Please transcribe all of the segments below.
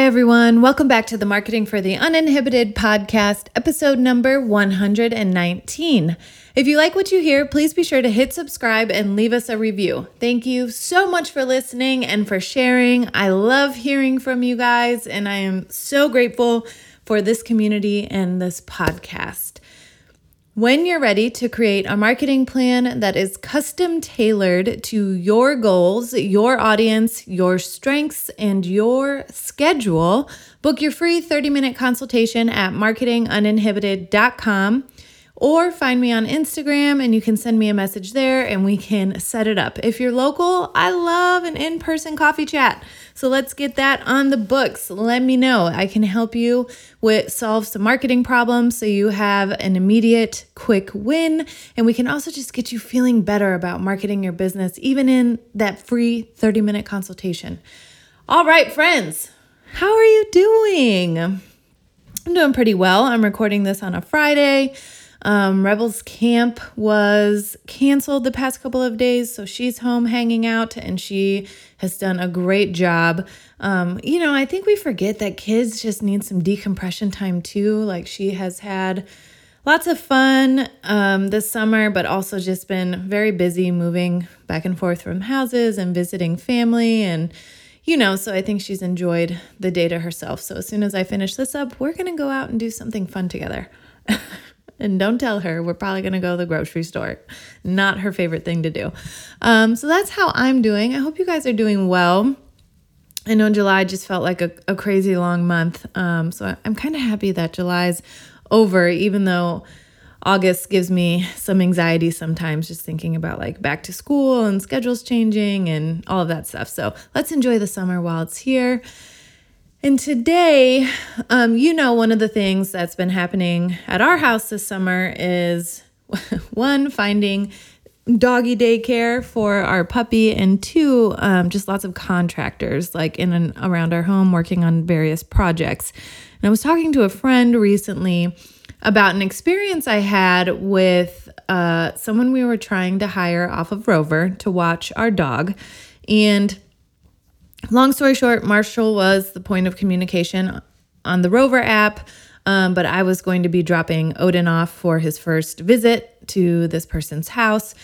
Hi, everyone. Welcome back to the Marketing for the Uninhibited podcast, episode number 119. If you like what you hear, please be sure to hit subscribe and leave us a review. Thank you so much for listening and for sharing. I love hearing from you guys, and I am so grateful for this community and this podcast. When you're ready to create a marketing plan that is custom tailored to your goals, your audience, your strengths, and your schedule, book your free 30 minute consultation at marketinguninhibited.com or find me on Instagram and you can send me a message there and we can set it up. If you're local, I love an in person coffee chat. So let's get that on the books. Let me know. I can help you with solve some marketing problems so you have an immediate quick win and we can also just get you feeling better about marketing your business even in that free 30-minute consultation. All right, friends. How are you doing? I'm doing pretty well. I'm recording this on a Friday. Um, Rebels camp was canceled the past couple of days, so she's home hanging out and she has done a great job. Um, you know, I think we forget that kids just need some decompression time too. Like she has had lots of fun um, this summer, but also just been very busy moving back and forth from houses and visiting family and you know, so I think she's enjoyed the day to herself. So as soon as I finish this up, we're going to go out and do something fun together. and don't tell her we're probably going to go to the grocery store. Not her favorite thing to do. Um, so that's how i'm doing. I hope you guys are doing well. I know july just felt like a, a crazy long month. Um, so i'm kind of happy that july's over even though august gives me some anxiety sometimes just thinking about like back to school and schedules changing and all of that stuff. So let's enjoy the summer while it's here and today, um, you know, one of the things that's been happening at our house this summer is one, finding doggy daycare for our puppy, and two, um, just lots of contractors like in and around our home working on various projects. And I was talking to a friend recently about an experience I had with uh, someone we were trying to hire off of Rover to watch our dog. And long story short, Marshall was the point of communication on the Rover app. Um, but I was going to be dropping Odin off for his first visit to this person's house.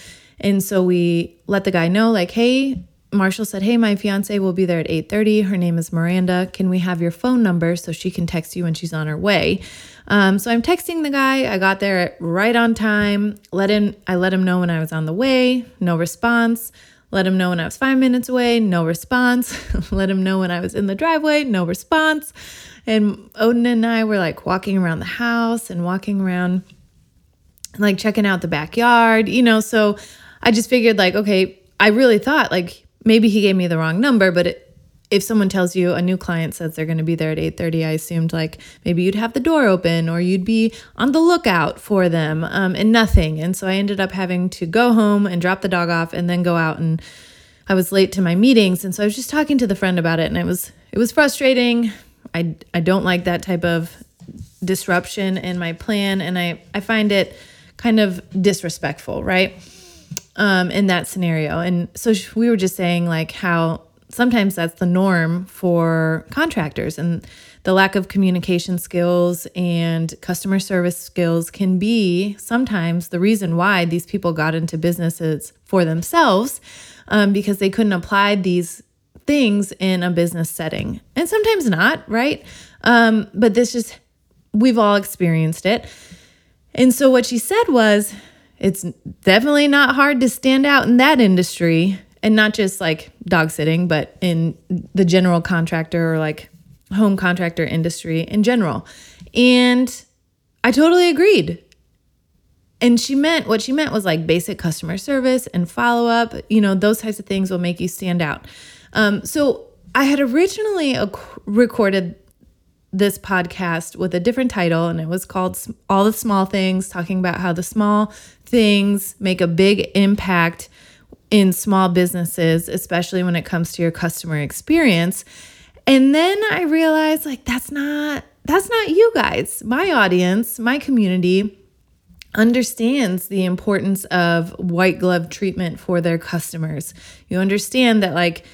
And so we let the guy know, like, hey, Marshall said, "Hey, my fiance will be there at 8:30. Her name is Miranda. Can we have your phone number so she can text you when she's on her way?" Um, so I'm texting the guy. I got there right on time. Let him. I let him know when I was on the way. No response. Let him know when I was five minutes away, no response. Let him know when I was in the driveway, no response. And Odin and I were like walking around the house and walking around, like checking out the backyard, you know. So I just figured, like, okay, I really thought, like, maybe he gave me the wrong number, but it, if someone tells you a new client says they're going to be there at 8.30 i assumed like maybe you'd have the door open or you'd be on the lookout for them um, and nothing. And so i ended up having to go home and drop the dog off and then go out and i was late to my meetings. And so i was just talking to the friend about it and it was it was frustrating. I i don't like that type of disruption in my plan and i i find it kind of disrespectful right? Um, in that scenario. And so we were just saying like how sometimes that's the norm for contractors and the lack of communication skills and customer service skills can be sometimes the reason why these people got into businesses for themselves um, because they couldn't apply these things in a business setting and sometimes not right? Um, but this just we've all experienced it. And so what she said was it's definitely not hard to stand out in that industry and not just like dog sitting, but in the general contractor or like home contractor industry in general. And I totally agreed. And she meant what she meant was like basic customer service and follow up, you know, those types of things will make you stand out. Um, so I had originally recorded this podcast with a different title, and it was called All the Small Things, talking about how the small things make a big impact in small businesses, especially when it comes to your customer experience. And then I realized like that's not that's not you guys. My audience, my community understands the importance of white glove treatment for their customers. You understand that like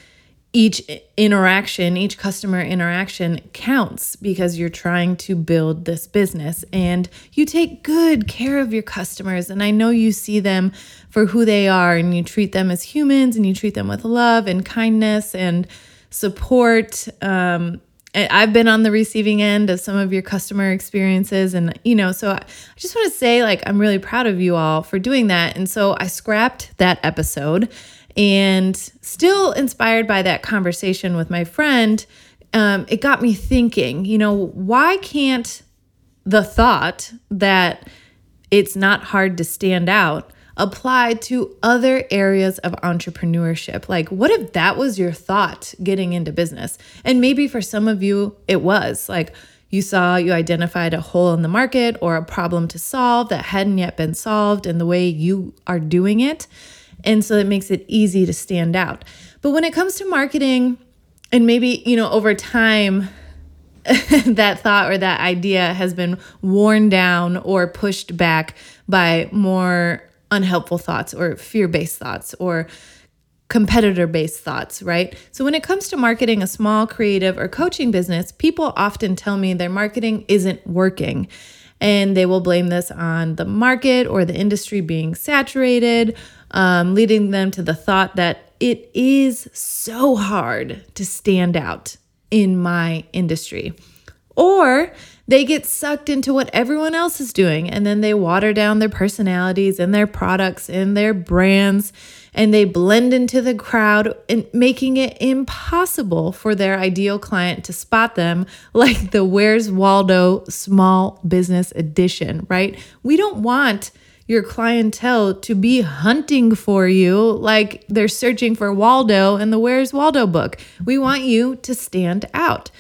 each interaction, each customer interaction counts because you're trying to build this business and you take good care of your customers. And I know you see them for who they are and you treat them as humans and you treat them with love and kindness and support. Um, I've been on the receiving end of some of your customer experiences. And, you know, so I just want to say, like, I'm really proud of you all for doing that. And so I scrapped that episode and still inspired by that conversation with my friend. Um, it got me thinking, you know, why can't the thought that it's not hard to stand out apply to other areas of entrepreneurship. Like, what if that was your thought getting into business? And maybe for some of you, it was like you saw you identified a hole in the market or a problem to solve that hadn't yet been solved in the way you are doing it. And so it makes it easy to stand out. But when it comes to marketing, and maybe, you know, over time, that thought or that idea has been worn down or pushed back by more unhelpful thoughts or fear based thoughts or competitor based thoughts, right? So, when it comes to marketing a small creative or coaching business, people often tell me their marketing isn't working. And they will blame this on the market or the industry being saturated, um, leading them to the thought that it is so hard to stand out in my industry. Or they get sucked into what everyone else is doing and then they water down their personalities and their products and their brands and they blend into the crowd and making it impossible for their ideal client to spot them like the Where's Waldo small business edition, right? We don't want your clientele to be hunting for you like they're searching for Waldo in the Where's Waldo book. We want you to stand out.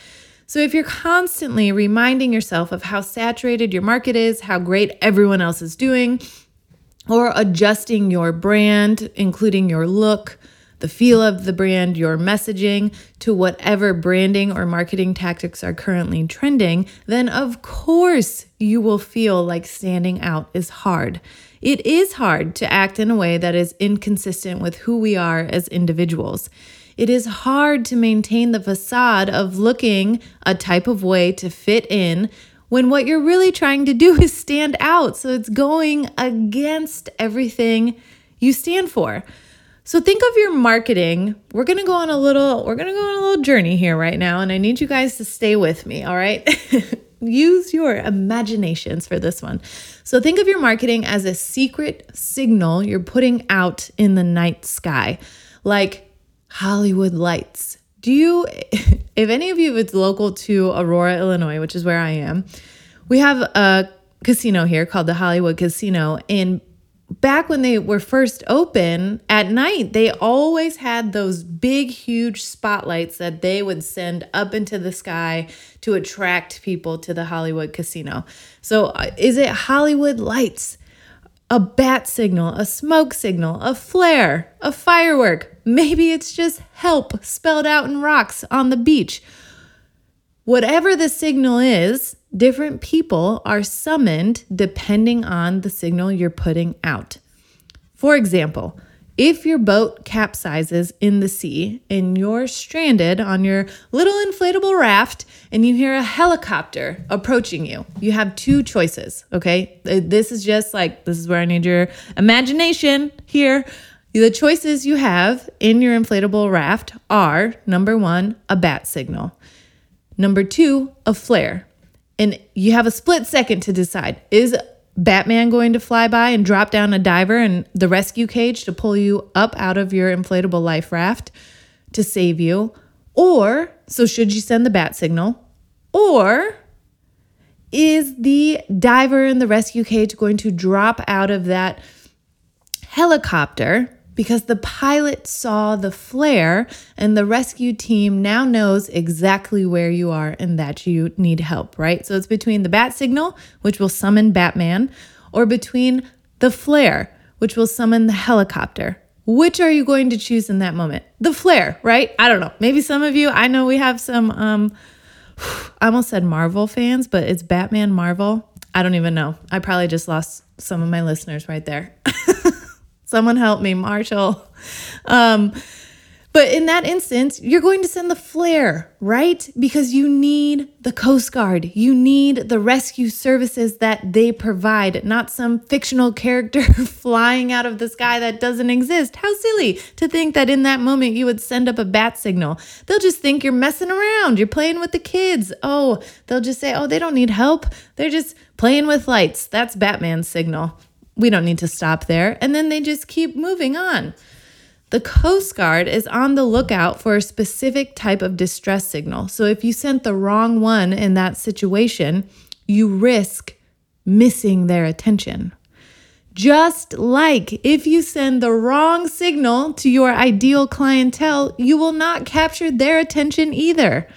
So, if you're constantly reminding yourself of how saturated your market is, how great everyone else is doing, or adjusting your brand, including your look, the feel of the brand, your messaging to whatever branding or marketing tactics are currently trending, then of course you will feel like standing out is hard. It is hard to act in a way that is inconsistent with who we are as individuals it is hard to maintain the facade of looking a type of way to fit in when what you're really trying to do is stand out. So it's going against everything you stand for. So think of your marketing. We're going to go on a little we're going to go on a little journey here right now and I need you guys to stay with me, all right? Use your imaginations for this one. So think of your marketing as a secret signal you're putting out in the night sky. Like Hollywood lights. Do you, if any of you it's local to Aurora, Illinois, which is where I am, we have a casino here called the Hollywood Casino. And back when they were first open at night, they always had those big, huge spotlights that they would send up into the sky to attract people to the Hollywood Casino. So, uh, is it Hollywood lights? A bat signal, a smoke signal, a flare, a firework. Maybe it's just help spelled out in rocks on the beach. Whatever the signal is, different people are summoned depending on the signal you're putting out. For example, if your boat capsizes in the sea and you're stranded on your little inflatable raft and you hear a helicopter approaching you, you have two choices, okay? Uh, this is just like, this is where I need your imagination here. The choices you have in your inflatable raft are number one, a bat signal, number two, a flare. And you have a split second to decide is Batman going to fly by and drop down a diver and the rescue cage to pull you up out of your inflatable life raft to save you? Or, so should you send the bat signal? Or is the diver in the rescue cage going to drop out of that helicopter because the pilot saw the flare and the rescue team now knows exactly where you are and that you need help, right? So it's between the bat signal, which will summon Batman, or between the flare, which will summon the helicopter. Which are you going to choose in that moment? The flare, right? I don't know. Maybe some of you, I know we have some um I almost said Marvel fans, but it's Batman Marvel. I don't even know. I probably just lost some of my listeners right there. Someone help me, Marshall. Um, but in that instance, you're going to send the flare, right? Because you need the Coast Guard. You need the rescue services that they provide, not some fictional character flying out of the sky that doesn't exist. How silly to think that in that moment you would send up a bat signal. They'll just think you're messing around, you're playing with the kids. Oh, they'll just say, oh, they don't need help. They're just playing with lights. That's Batman's signal. We don't need to stop there. And then they just keep moving on. The Coast Guard is on the lookout for a specific type of distress signal. So if you sent the wrong one in that situation, you risk missing their attention. Just like if you send the wrong signal to your ideal clientele, you will not capture their attention either.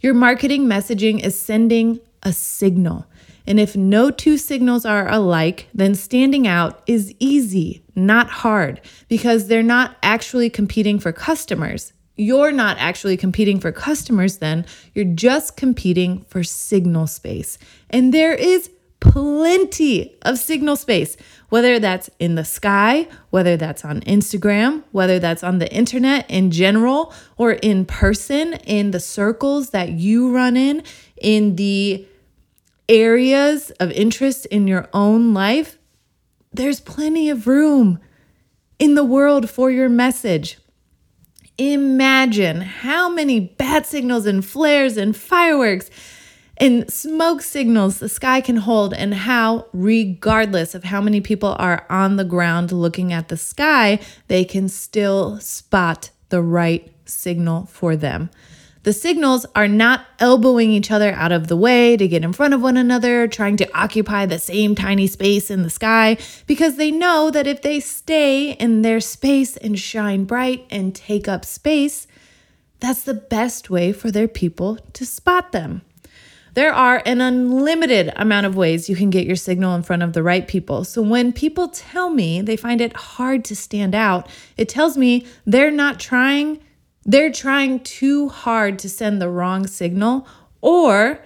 Your marketing messaging is sending a signal. And if no two signals are alike, then standing out is easy, not hard, because they're not actually competing for customers. You're not actually competing for customers, then you're just competing for signal space. And there is plenty of signal space, whether that's in the sky, whether that's on Instagram, whether that's on the internet in general, or in person in the circles that you run in, in the areas of interest in your own life, there's plenty of room in the world for your message. Imagine how many bat signals and flares and fireworks and smoke signals the sky can hold, and how, regardless of how many people are on the ground looking at the sky, they can still spot the right signal for them. The signals are not elbowing each other out of the way to get in front of one another, trying to occupy the same tiny space in the sky, because they know that if they stay in their space and shine bright and take up space, that's the best way for their people to spot them. There are an unlimited amount of ways you can get your signal in front of the right people. So when people tell me they find it hard to stand out, it tells me they're not trying they're trying too hard to send the wrong signal, or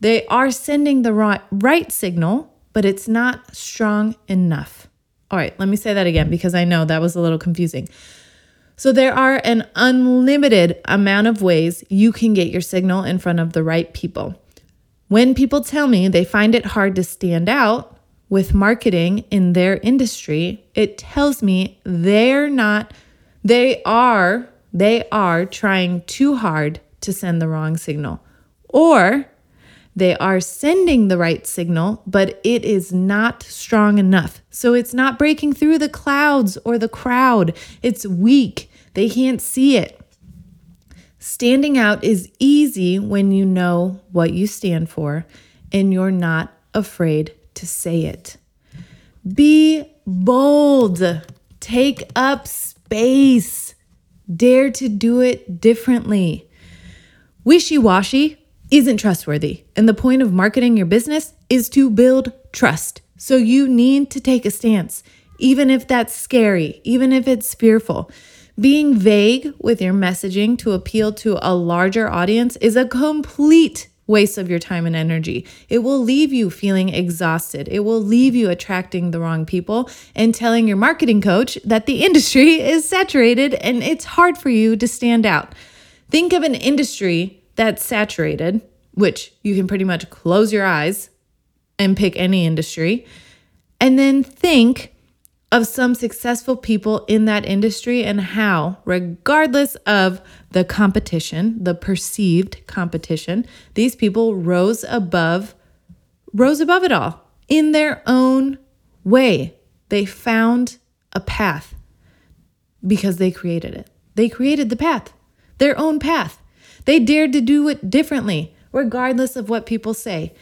they are sending the right, right signal, but it's not strong enough. All right, let me say that again because I know that was a little confusing. So, there are an unlimited amount of ways you can get your signal in front of the right people. When people tell me they find it hard to stand out with marketing in their industry, it tells me they're not, they are they are trying too hard to send the wrong signal. Or they are sending the right signal, but it is not strong enough. So it's not breaking through the clouds or the crowd. It's weak. They can't see it. Standing out is easy when you know what you stand for and you're not afraid to say it. Be bold. Take up space. Dare to do it differently. Wishy washy isn't trustworthy. And the point of marketing your business is to build trust. So you need to take a stance, even if that's scary, even if it's fearful. Being vague with your messaging to appeal to a larger audience is a complete waste of your time and energy. It will leave you feeling exhausted. It will leave you attracting the wrong people and telling your marketing coach that the industry is saturated and it's hard for you to stand out. Think of an industry that's saturated, which you can pretty much close your eyes and pick any industry, and then think of some successful people in that industry and how, regardless of the competition, the perceived competition, these people rose above rose above it all in their own way. They found a path because they created it. They created the path, their own path. They dared to do it differently, regardless of what people say.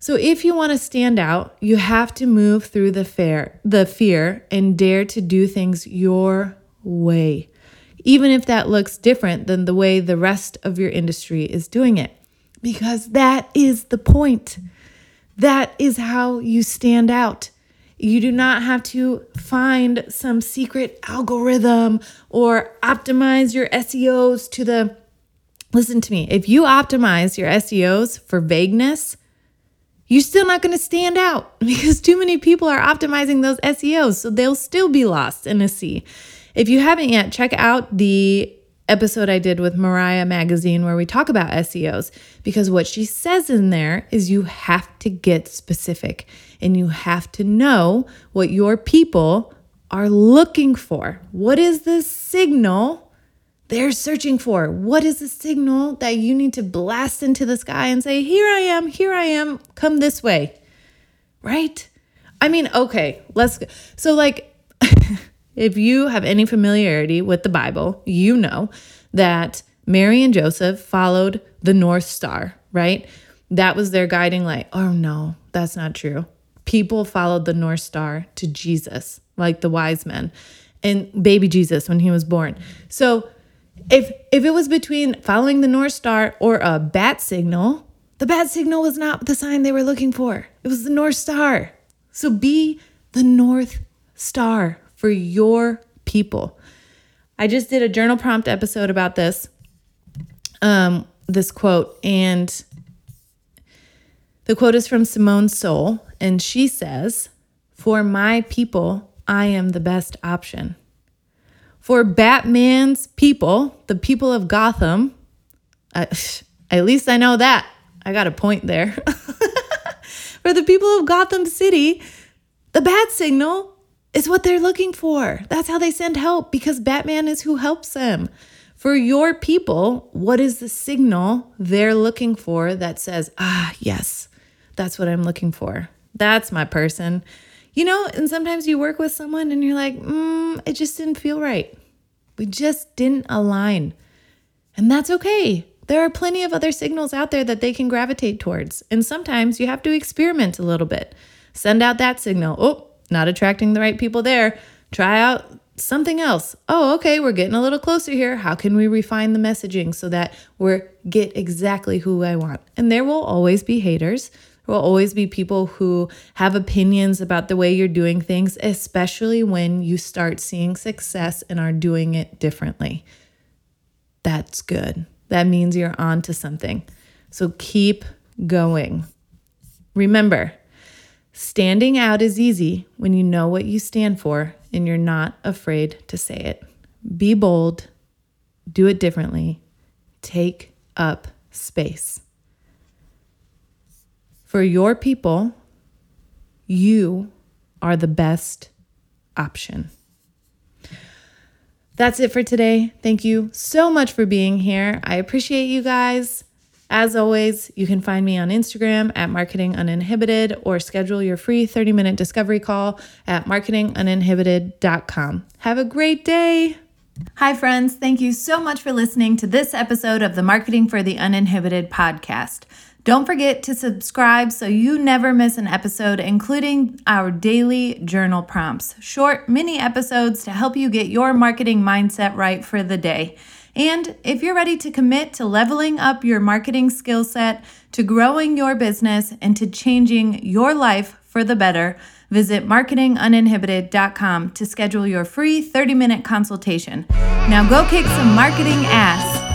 So if you want to stand out, you have to move through the fear, the fear and dare to do things your way. Even if that looks different than the way the rest of your industry is doing it. Because that is the point. That is how you stand out. You do not have to find some secret algorithm or optimize your SEOs to the. Listen to me. If you optimize your SEOs for vagueness, you're still not going to stand out because too many people are optimizing those SEOs. So they'll still be lost in a sea. If you haven't yet, check out the episode I did with Mariah Magazine where we talk about SEOs because what she says in there is you have to get specific and you have to know what your people are looking for. What is the signal they're searching for? What is the signal that you need to blast into the sky and say, Here I am, here I am, come this way? Right? I mean, okay, let's go. So, like, if you have any familiarity with the Bible, you know that Mary and Joseph followed the North Star, right? That was their guiding light. Oh, no, that's not true. People followed the North Star to Jesus, like the wise men and baby Jesus when he was born. So, if if it was between following the North Star or a bat signal, the bat signal was not the sign they were looking for. It was the North Star. So be the North Star for your people. I just did a journal prompt episode about this, um, this quote, and the quote is from Simone Seol, and she says, For my people, I am the best option. For Batman's people, the people of Gotham, I, at least I know that. I got a point there. For the people of Gotham City, the bat signal is what they're looking for. That's how they send help because Batman is who helps them. For your people, what is the signal they're looking for that says, ah, yes, that's what I'm looking for? That's my person. You know, and sometimes you work with someone and you're like, mm, it just didn't feel right. We just didn't align. And that's okay. There are plenty of other signals out there that they can gravitate towards. And sometimes you have to experiment a little bit. Send out that signal. Oh, not attracting the right people there. Try out something else. Oh, okay, we're getting a little closer here. How can we refine the messaging so that we're get exactly who I want? And there will always be haters. Will always be people who have opinions about the way you're doing things, especially when you start seeing success and are doing it differently. That's good. That means you're on to something. So keep going. Remember, Standing out is easy when you know what you stand for and you're not afraid to say it. Be bold, do it differently, take up space. For your people, you are the best option. That's it for today. Thank you so much for being here. I appreciate you guys. As always, you can find me on Instagram at Marketing Uninhibited or schedule your free 30 minute discovery call at marketinguninhibited.com. Have a great day. Hi, friends. Thank you so much for listening to this episode of the Marketing for the Uninhibited podcast. Don't forget to subscribe so you never miss an episode, including our daily journal prompts, short mini episodes to help you get your marketing mindset right for the day. And if you're ready to commit to leveling up your marketing skill set, to growing your business, and to changing your life for the better, visit marketinguninhibited.com to schedule your free 30 minute consultation. Now go kick some marketing ass.